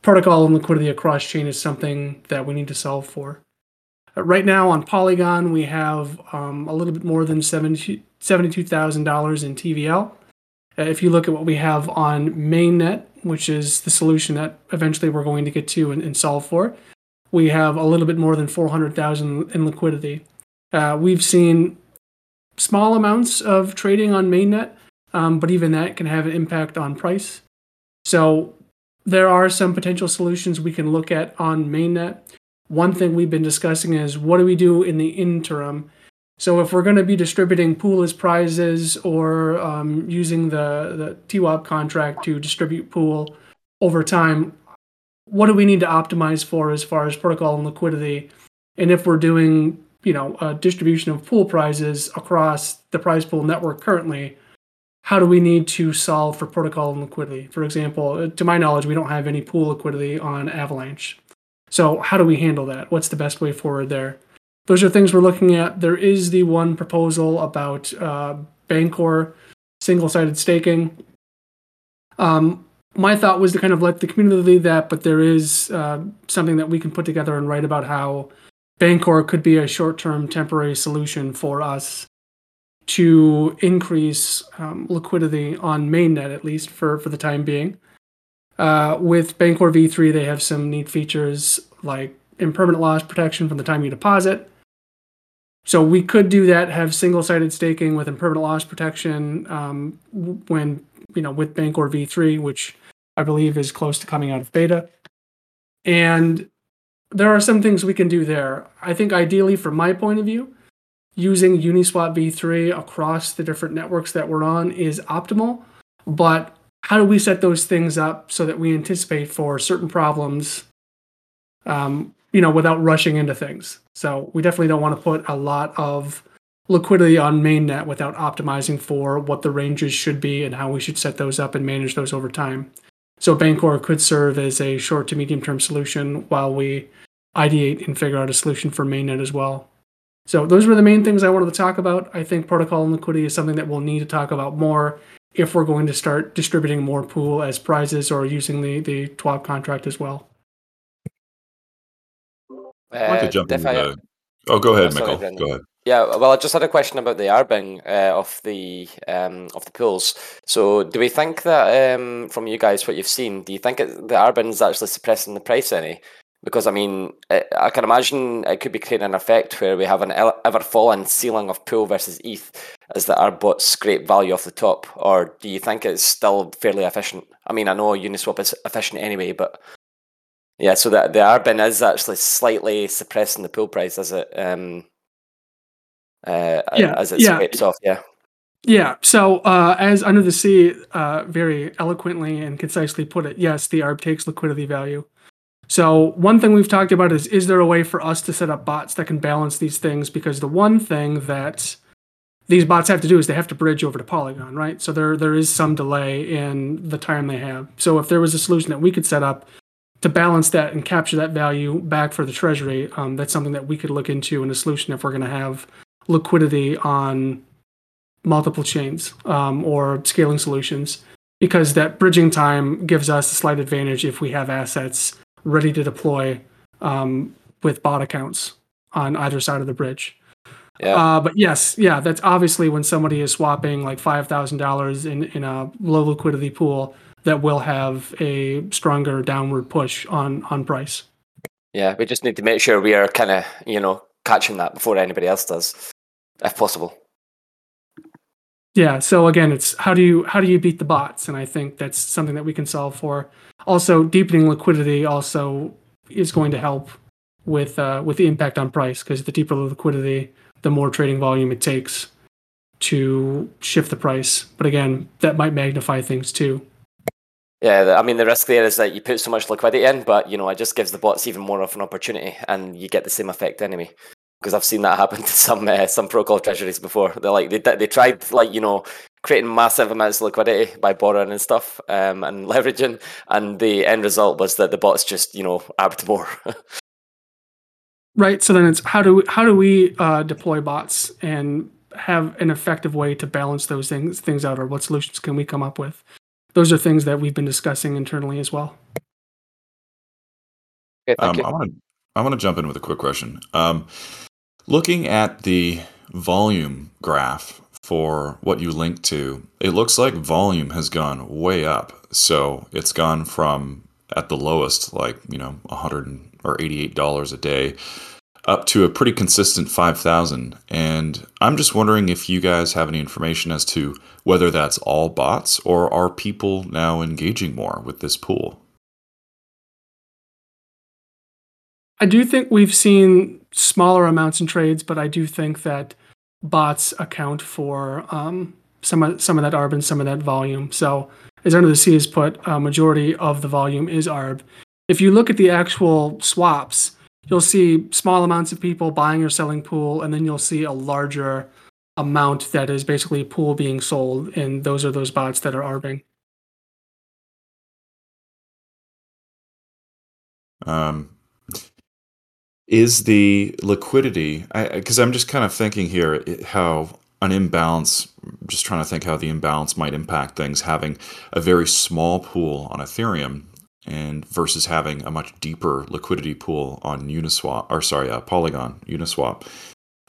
protocol and liquidity across chain is something that we need to solve for. Uh, right now on Polygon, we have um, a little bit more than 70, $72,000 in TVL. Uh, if you look at what we have on mainnet, which is the solution that eventually we're going to get to and, and solve for, we have a little bit more than 400,000 in liquidity. Uh, we've seen small amounts of trading on mainnet, um, but even that can have an impact on price. So there are some potential solutions we can look at on mainnet. One thing we've been discussing is what do we do in the interim so if we're going to be distributing pool as prizes or um, using the, the TWAP contract to distribute pool over time, what do we need to optimize for as far as protocol and liquidity? And if we're doing, you know, a distribution of pool prizes across the prize pool network currently, how do we need to solve for protocol and liquidity? For example, to my knowledge, we don't have any pool liquidity on Avalanche. So how do we handle that? What's the best way forward there? Those are things we're looking at. There is the one proposal about uh, Bancor single sided staking. Um, my thought was to kind of let the community lead that, but there is uh, something that we can put together and write about how Bancor could be a short term temporary solution for us to increase um, liquidity on mainnet, at least for, for the time being. Uh, with Bancor v3, they have some neat features like impermanent loss protection from the time you deposit, so we could do that, have single-sided staking with impermanent loss protection um, when you know with Bancor v3, which I believe is close to coming out of beta. And there are some things we can do there. I think ideally, from my point of view, using Uniswap v3 across the different networks that we're on is optimal. But how do we set those things up so that we anticipate for certain problems um, you know, without rushing into things. So we definitely don't want to put a lot of liquidity on mainnet without optimizing for what the ranges should be and how we should set those up and manage those over time. So Bancor could serve as a short to medium term solution while we ideate and figure out a solution for mainnet as well. So those were the main things I wanted to talk about. I think protocol and liquidity is something that we'll need to talk about more if we're going to start distributing more pool as prizes or using the the TWAP contract as well. I'd like to Uh, jump in I- Oh, go ahead, Oh, Michael. Go ahead. Yeah, well, I just had a question about the arbing uh, of the um, of the pools. So, do we think that um, from you guys, what you've seen, do you think it, the arbing is actually suppressing the price any? Because I mean, I, I can imagine it could be creating an effect where we have an ever falling ceiling of pool versus ETH as the arbot scrape value off the top. Or do you think it's still fairly efficient? I mean, I know Uniswap is efficient anyway, but yeah, so that the arbin is actually slightly suppressing the pool price as it um, uh, Yeah, as it yeah. scrapes off. Yeah. Yeah. So, uh, as Under the Sea uh, very eloquently and concisely put it, yes, the ARB takes liquidity value. So, one thing we've talked about is is there a way for us to set up bots that can balance these things? Because the one thing that these bots have to do is they have to bridge over to Polygon, right? So there there is some delay in the time they have. So if there was a solution that we could set up to balance that and capture that value back for the treasury, um, that's something that we could look into in a solution if we're going to have liquidity on multiple chains um, or scaling solutions because that bridging time gives us a slight advantage if we have assets ready to deploy um, with bot accounts on either side of the bridge. Yeah. Uh, but yes, yeah, that's obviously when somebody is swapping like five thousand dollars in in a low liquidity pool that will have a stronger downward push on on price. Yeah, we just need to make sure we are kind of, you know, catching that before anybody else does, if possible. Yeah. So again, it's how do you how do you beat the bots? And I think that's something that we can solve for. Also, deepening liquidity also is going to help with uh, with the impact on price because the deeper the liquidity, the more trading volume it takes to shift the price. But again, that might magnify things too. Yeah, I mean, the risk there is that you put so much liquidity in, but, you know, it just gives the bots even more of an opportunity and you get the same effect anyway. Because I've seen that happen to some uh, some protocol treasuries before. They're like they they tried like you know creating massive amounts of liquidity by borrowing and stuff um, and leveraging, and the end result was that the bots just you know arbed more. Right. So then it's how do we, how do we uh, deploy bots and have an effective way to balance those things things out, or what solutions can we come up with? Those are things that we've been discussing internally as well. okay, thank Um, you. I want to I want to jump in with a quick question. Um, looking at the volume graph for what you link to, it looks like volume has gone way up. So it's gone from at the lowest, like you know, 100 or 88 dollars a day, up to a pretty consistent 5,000. And I'm just wondering if you guys have any information as to whether that's all bots or are people now engaging more with this pool. I do think we've seen smaller amounts in trades, but I do think that bots account for um, some of some of that ARB and some of that volume. So, as Under the Sea has put, a majority of the volume is ARB. If you look at the actual swaps, you'll see small amounts of people buying or selling pool, and then you'll see a larger amount that is basically pool being sold, and those are those bots that are ARBing. Um, is the liquidity? Because I'm just kind of thinking here how an imbalance. Just trying to think how the imbalance might impact things. Having a very small pool on Ethereum and versus having a much deeper liquidity pool on Uniswap or sorry, uh, Polygon Uniswap.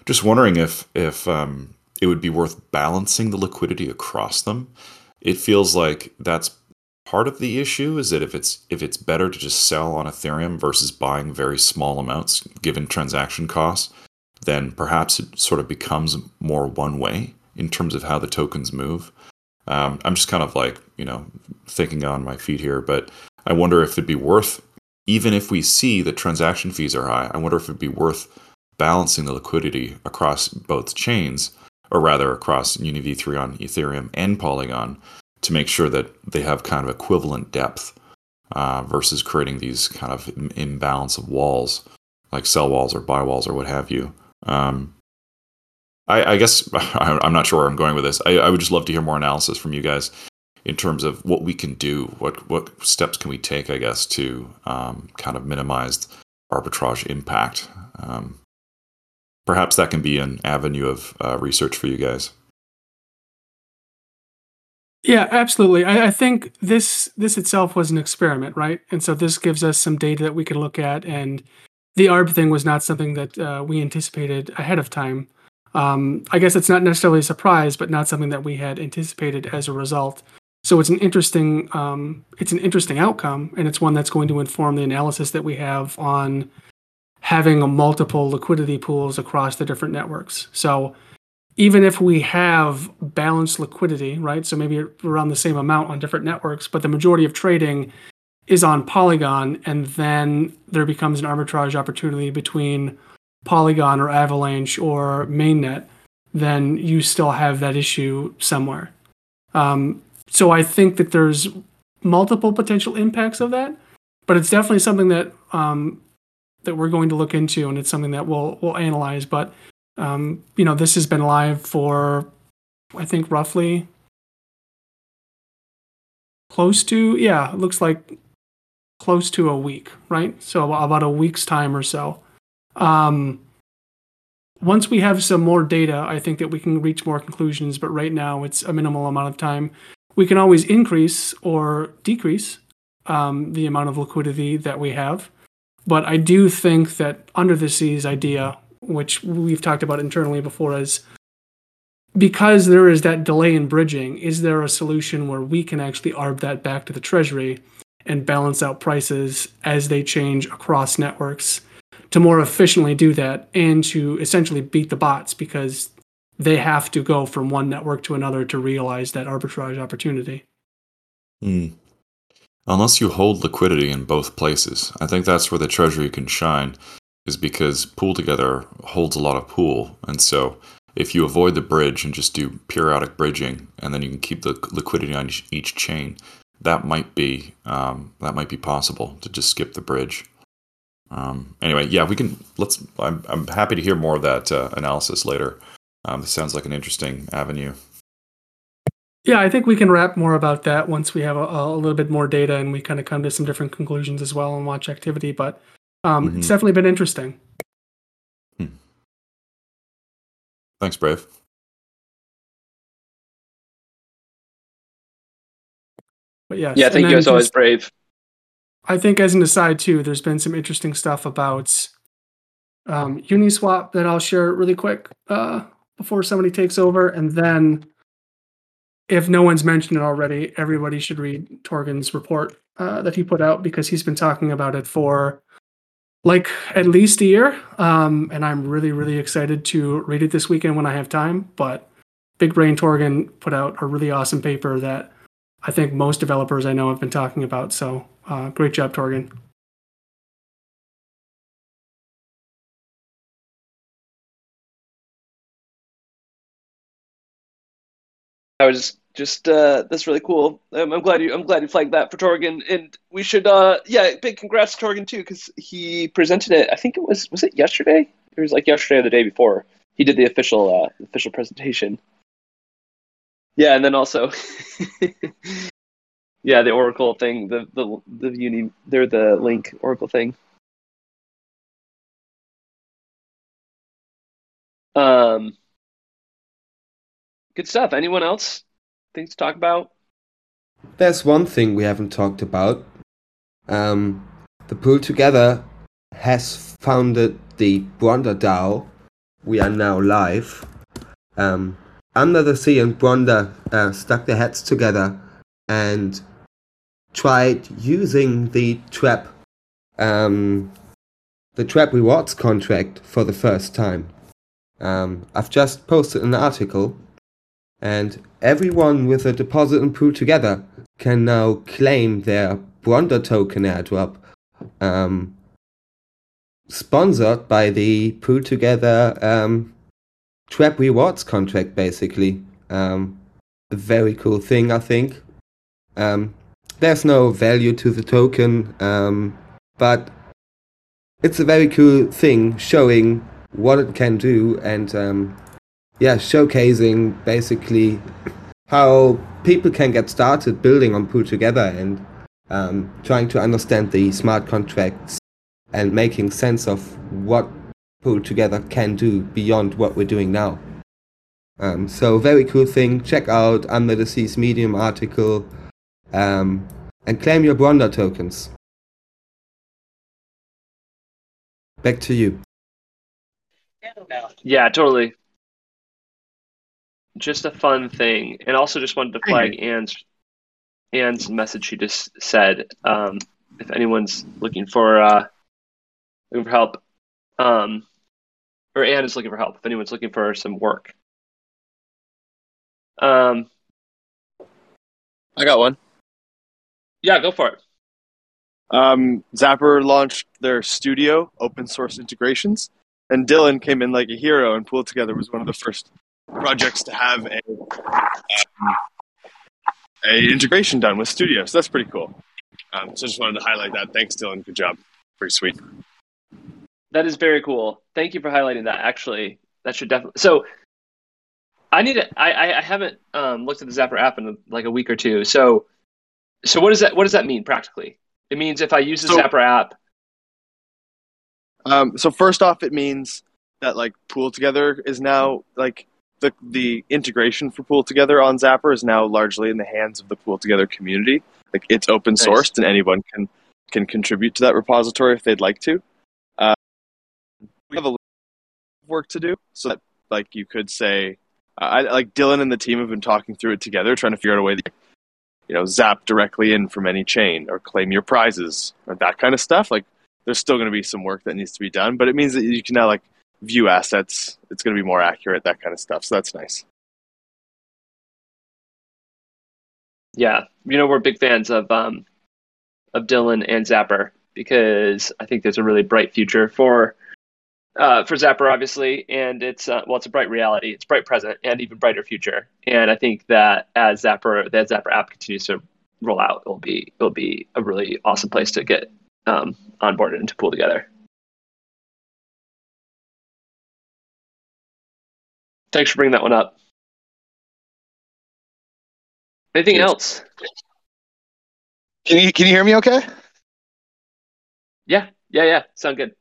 Just wondering if if um, it would be worth balancing the liquidity across them. It feels like that's part of the issue is that if it's if it's better to just sell on Ethereum versus buying very small amounts given transaction costs, then perhaps it sort of becomes more one way in terms of how the tokens move. Um, I'm just kind of like you know thinking on my feet here, but I wonder if it'd be worth even if we see that transaction fees are high. I wonder if it'd be worth balancing the liquidity across both chains, or rather across UniV3 on Ethereum and Polygon, to make sure that they have kind of equivalent depth uh, versus creating these kind of im- imbalance of walls, like sell walls or buy walls or what have you. Um, I, I guess I'm not sure where I'm going with this. I, I would just love to hear more analysis from you guys in terms of what we can do. What what steps can we take? I guess to um, kind of minimize arbitrage impact. Um, perhaps that can be an avenue of uh, research for you guys. Yeah, absolutely. I, I think this this itself was an experiment, right? And so this gives us some data that we can look at. And the ARB thing was not something that uh, we anticipated ahead of time. Um, I guess it's not necessarily a surprise, but not something that we had anticipated as a result. So it's an interesting um, it's an interesting outcome, and it's one that's going to inform the analysis that we have on having a multiple liquidity pools across the different networks. So even if we have balanced liquidity, right? So maybe around the same amount on different networks, but the majority of trading is on Polygon, and then there becomes an arbitrage opportunity between Polygon or Avalanche or Mainnet, then you still have that issue somewhere. Um, so I think that there's multiple potential impacts of that, but it's definitely something that um, that we're going to look into, and it's something that we'll we'll analyze. But um, you know, this has been live for I think roughly close to yeah, looks like close to a week, right? So about a week's time or so. Um, once we have some more data, I think that we can reach more conclusions. But right now, it's a minimal amount of time. We can always increase or decrease um, the amount of liquidity that we have. But I do think that under the seas idea, which we've talked about internally before, is because there is that delay in bridging, is there a solution where we can actually arb that back to the treasury and balance out prices as they change across networks to more efficiently do that and to essentially beat the bots because they have to go from one network to another to realize that arbitrage opportunity. Hmm. Unless you hold liquidity in both places, I think that's where the treasury can shine, is because PoolTogether holds a lot of pool, and so if you avoid the bridge and just do periodic bridging, and then you can keep the liquidity on each, each chain, that might be um, that might be possible to just skip the bridge. Um, anyway, yeah, we can. Let's. I'm I'm happy to hear more of that uh, analysis later. Um, this sounds like an interesting avenue. Yeah, I think we can wrap more about that once we have a, a little bit more data and we kind of come to some different conclusions as well and watch activity. But um, Mhm. it's definitely been interesting. Thanks, Brave. But yes, Yeah, and thank you then as always, Brave. I think as an aside too, there's been some interesting stuff about um, Uniswap that I'll share really quick uh, before somebody takes over, and then if no one's mentioned it already, everybody should read Torgen's report uh, that he put out because he's been talking about it for like at least a year, um, and I'm really really excited to read it this weekend when I have time. But Big Brain Torgen put out a really awesome paper that I think most developers I know have been talking about. So uh, great job, Torgen. I was just uh, that's really cool. Um, I'm glad you I'm glad you flagged that for Torgen, and we should uh yeah big congrats to Torgen too because he presented it. I think it was was it yesterday? It was like yesterday or the day before. He did the official uh, official presentation. Yeah, and then also yeah the Oracle thing the the the uni they're the link Oracle thing. Um, good stuff. Anyone else? Things to talk about? There's one thing we haven't talked about. Um, the PoolTogether has founded the Bronda DAO. We are now live. Um, Under the Sea and Bronda uh, stuck their heads together and tried using the TWAB, um, the TWAB rewards contract for the first time. Um, I've just posted an article and everyone with a deposit and PoolTogether can now claim their Bronda token airdrop, um, sponsored by the PoolTogether um, TWAB rewards contract, basically. Um, a very cool thing, I think. Um, there's no value to the token, um, but it's a very cool thing showing what it can do and um, yeah, showcasing basically how people can get started building on PoolTogether and um, trying to understand the smart contracts and making sense of what PoolTogether can do beyond what we're doing now. Um, so very cool thing. Check out Under the Seas Medium article um, and claim your Bronda tokens. Back to you. Yeah, totally. Just a fun thing, and also just wanted to flag Anne's Anne's message. She just said, um, if anyone's looking for uh, looking for help, um, or Anne is looking for help. If anyone's looking for some work, um, I got one. yeah, go for it. Um, Zapper launched their studio open source integrations, and Dylan came in like a hero. And pulled Together was one of the first projects to have a um, a integration done with Studio. So that's pretty cool. Um, so just wanted to highlight that. Thanks, Dylan. Good job. Pretty sweet. That is very cool. Thank you for highlighting that. Actually, that should definitely. So, I need to. I I haven't um, looked at the Zapper app in like a week or two. So, so what does that what does that mean practically? It means if I use the So- Zapper app, Um, so first off, it means that like PoolTogether is now like the the integration for PoolTogether on Zapper is now largely in the hands of the PoolTogether community. Like it's open Nice. sourced and anyone can can contribute to that repository if they'd like to. Uh, we have a little work to do, so that like you could say, I like Dylan and the team have been talking through it together, trying to figure out a way to you know zap directly in from any chain or claim your prizes or that kind of stuff. Like there's still going to be some work that needs to be done, but it means that you can now like view assets. It's going to be more accurate, that kind of stuff. So that's nice. yeah, you know we're big fans of um, of Dylan and Zapper because I think there's a really bright future for uh, for Zapper, obviously, and it's uh, well, it's a bright reality, it's bright present, and even brighter future. And I think that as Zapper, that Zapper app continues to roll out, it'll be it'll be a really awesome place to get um, onboarded and to PoolTogether. Thanks for bringing that one up. Anything Cheers. else? Can you can you hear me okay? Yeah, yeah, yeah. Sound good.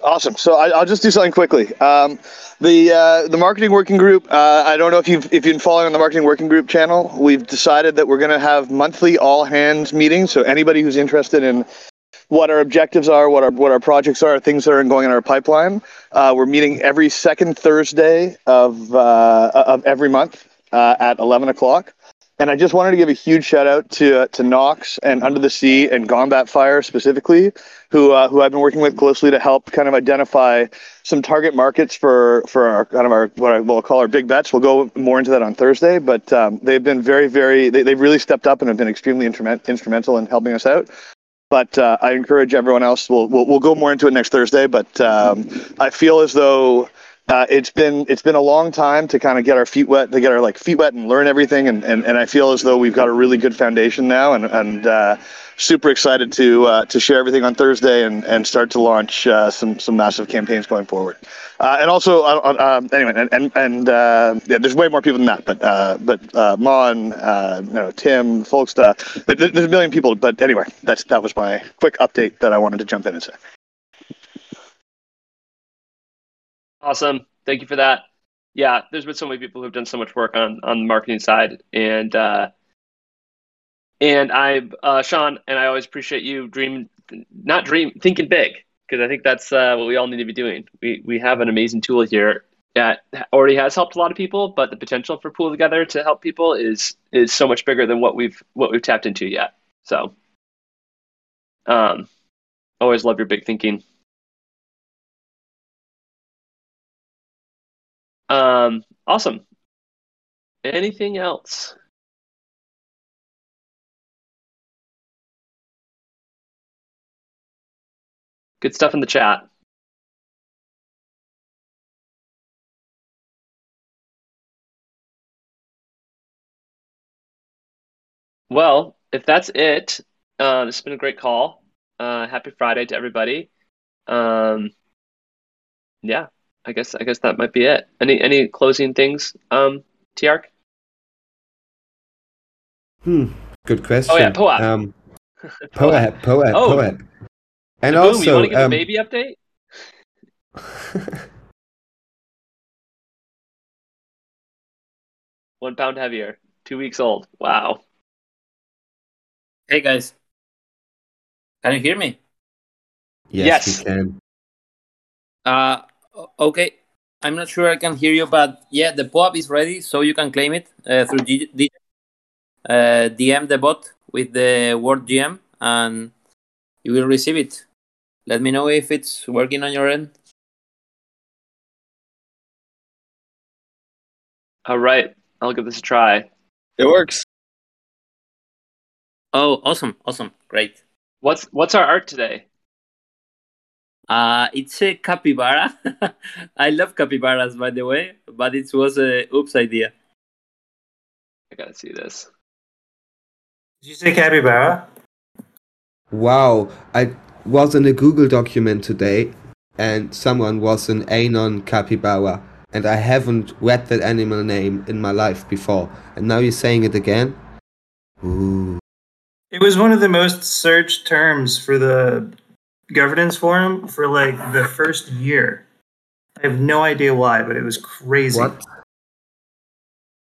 Awesome. So I, I'll just do something quickly. Um, the uh, the marketing working group. Uh, I don't know if you've if you've been following on the marketing working group channel. We've decided that we're going to have monthly all hands meetings. So anybody who's interested in what our objectives are, what our what our projects are, things that are going in our pipeline. Uh, we're meeting every second Thursday of uh, of every month uh, at eleven o'clock. And I just wanted to give a huge shout out to uh, to Knox and Under the Sea and Combat Fire specifically, who uh, who I've been working with closely to help kind of identify some target markets for for our kind of our what I will call our big bets. We'll go more into that on Thursday, but um, they've been very very they, they've really stepped up and have been extremely instrument, instrumental in helping us out. But uh, I encourage everyone else. We'll, we'll we'll go more into it next Thursday. But um, I feel as though uh, it's been it's been a long time to kind of get our feet wet, to get our like feet wet and learn everything, and, and, and I feel as though we've got a really good foundation now, and and uh, super excited to uh, to share everything on Thursday and, and start to launch uh, some some massive campaigns going forward. Uh, and also, uh, uh, um, anyway, and and, and uh, yeah, there's way more people than that, but but Mon, you know, Tim, Folksta, there's a million people. But anyway, that's that was my quick update that I wanted to jump in and say. Awesome. Thank you for that. Yeah, there's been so many people who've done so much work on on the marketing side, and uh, and I, uh, Sean, and I always appreciate you dream, not dream, thinking big, because I think that's uh, what we all need to be doing. We we have an amazing tool here that already has helped a lot of people, but the potential for PoolTogether to help people is is so much bigger than what we've what we've tapped into yet. So, um, always love your big thinking. Um, awesome. Anything else? Good stuff in the chat. Well, if that's it, uh, this has been a great call. Uh, happy Friday to everybody. Um, yeah, I guess I guess that might be it. Any any closing things, um, Tiark? Hmm. Good question. Oh yeah, Poap. Um, Poap, Poap, Oh. Poap. And Boom, you want to give um, a baby update? One pound heavier, two weeks old. Wow. Hey guys, can you hear me? yes, Yes. we can. Uh, okay. I'm not sure I can hear you, but yeah, the pop is ready, so you can claim it uh, through G- D- uh, DM the bot with the word GM, and you will receive it. Let me know if it's working on your end. All right, I'll give this a try. It works. Oh, awesome, awesome, great. What's what's our art today? Uh, it's a capybara. I love capybaras, by the way, but it was a oops idea. I gotta see this. Did you say capybara? Wow, I was in a Google document today, and someone was an Anon capybara, and I haven't read that animal name in my life before, and now you're saying it again. Ooh. It was one of the most searched terms for the governance forum for like the first year. I have no idea why, but it was crazy. What?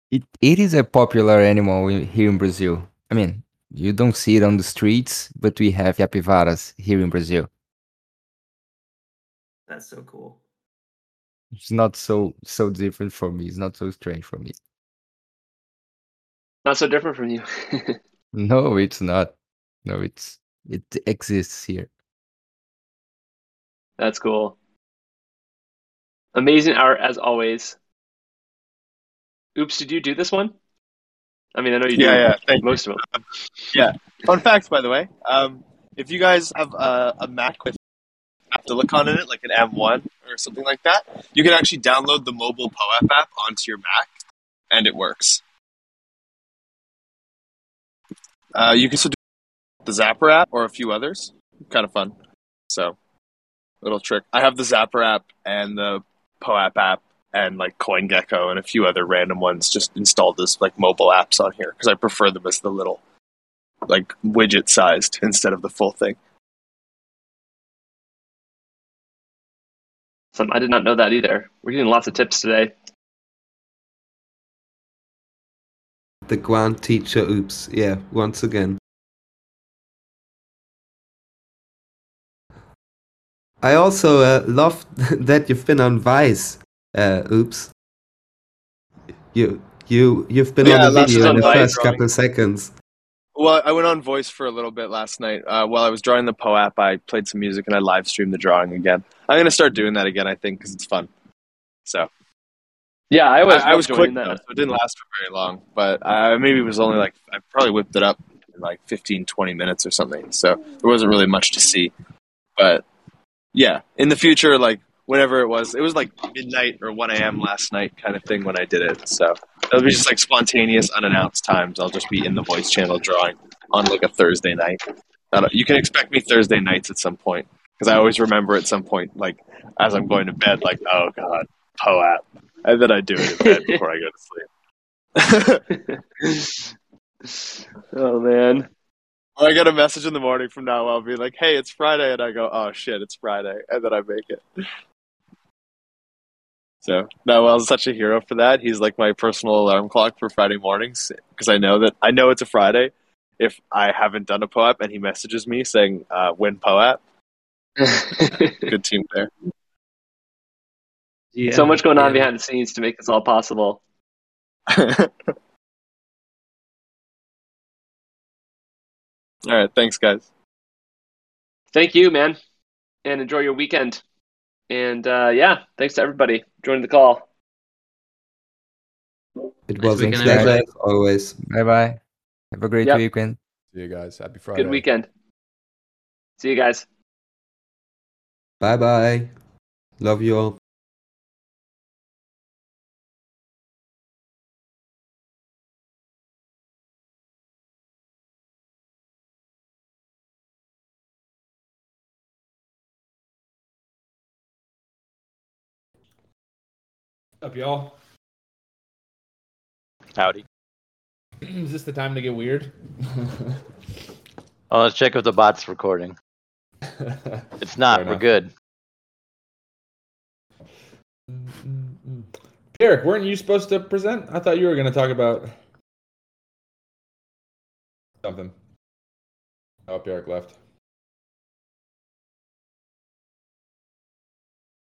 It, it is a popular animal here in Brazil. I mean, you don't see it on the streets, but we have capivaras here in Brazil. That's so cool. It's not so so different for me. It's not so strange for me. Not so different from you. No, it's not. No, it's it exists here. That's cool. Amazing art as always. Oops, did you do this one? I mean, I know you Yeah, do yeah, thank you. most of them. Yeah. Fun facts, by the way. Um, if you guys have a, a Mac with Silicon in it, like an M1 or something like that, you can actually download the mobile POAP app onto your Mac, and it works. Uh, you can still do the Zapper app or a few others. Kind of fun. So, little trick. I have the Zapper app and the POAP app and like CoinGecko and a few other random ones just installed as like mobile apps on here because I prefer them as the little like widget sized instead of the full thing. Some I did not know that either. We're getting lots of tips today. The grand teacher, oops. Yeah, once again. I also uh, love that you've been on Vice, uh, oops. You, you, you've been Yeah, on the video in the first drawing. couple seconds. Well, I went on voice for a little bit last night. Uh, while I was drawing the PO app, I played some music and I live streamed the drawing again. I'm going to start doing that again, I think, because it's fun. So, Yeah, I always I, I was quick, that. though, so it didn't last for very long. But uh, maybe it was only like, I probably whipped it up in like 15, 20 minutes or something. So there wasn't really much to see. But yeah, in the future, like whenever it was, it was like midnight or 1 a.m. last night kind of thing when I did it. So it'll be just like spontaneous, unannounced times. I'll just be in the voice channel drawing on like a Thursday night. You can expect me Thursday nights at some point because I always remember at some point, like as I'm going to bed, like, oh God, Poe app. And then I do it in bed before I go to sleep. oh man. Or I get a message in the morning from now I'll be like, hey, it's Friday. And I go, oh shit, it's Friday. And then I make it. So Noel's such a hero for that. He's like my personal alarm clock for Friday mornings because I know that I know it's a Friday if I haven't done a POAP and he messages me saying, uh, win POAP. Good team there. so much going on behind the scenes to make this all possible. All right. Thanks, guys. Thank you, man, and enjoy your weekend. And uh, yeah, thanks to everybody joining the call. It was a weekend, pleasure as always. Bye bye. Have a great Yep. weekend. See you guys. Happy Friday. Good weekend. See you guys. Bye bye. Love you all. Up, y'all? Howdy. Is this the time to get weird? Oh, let's check if the bot's recording. It's not. We're good. Mm-hmm. Derek, weren't you supposed to present? I thought you were going to talk about something. Oh, Derek left.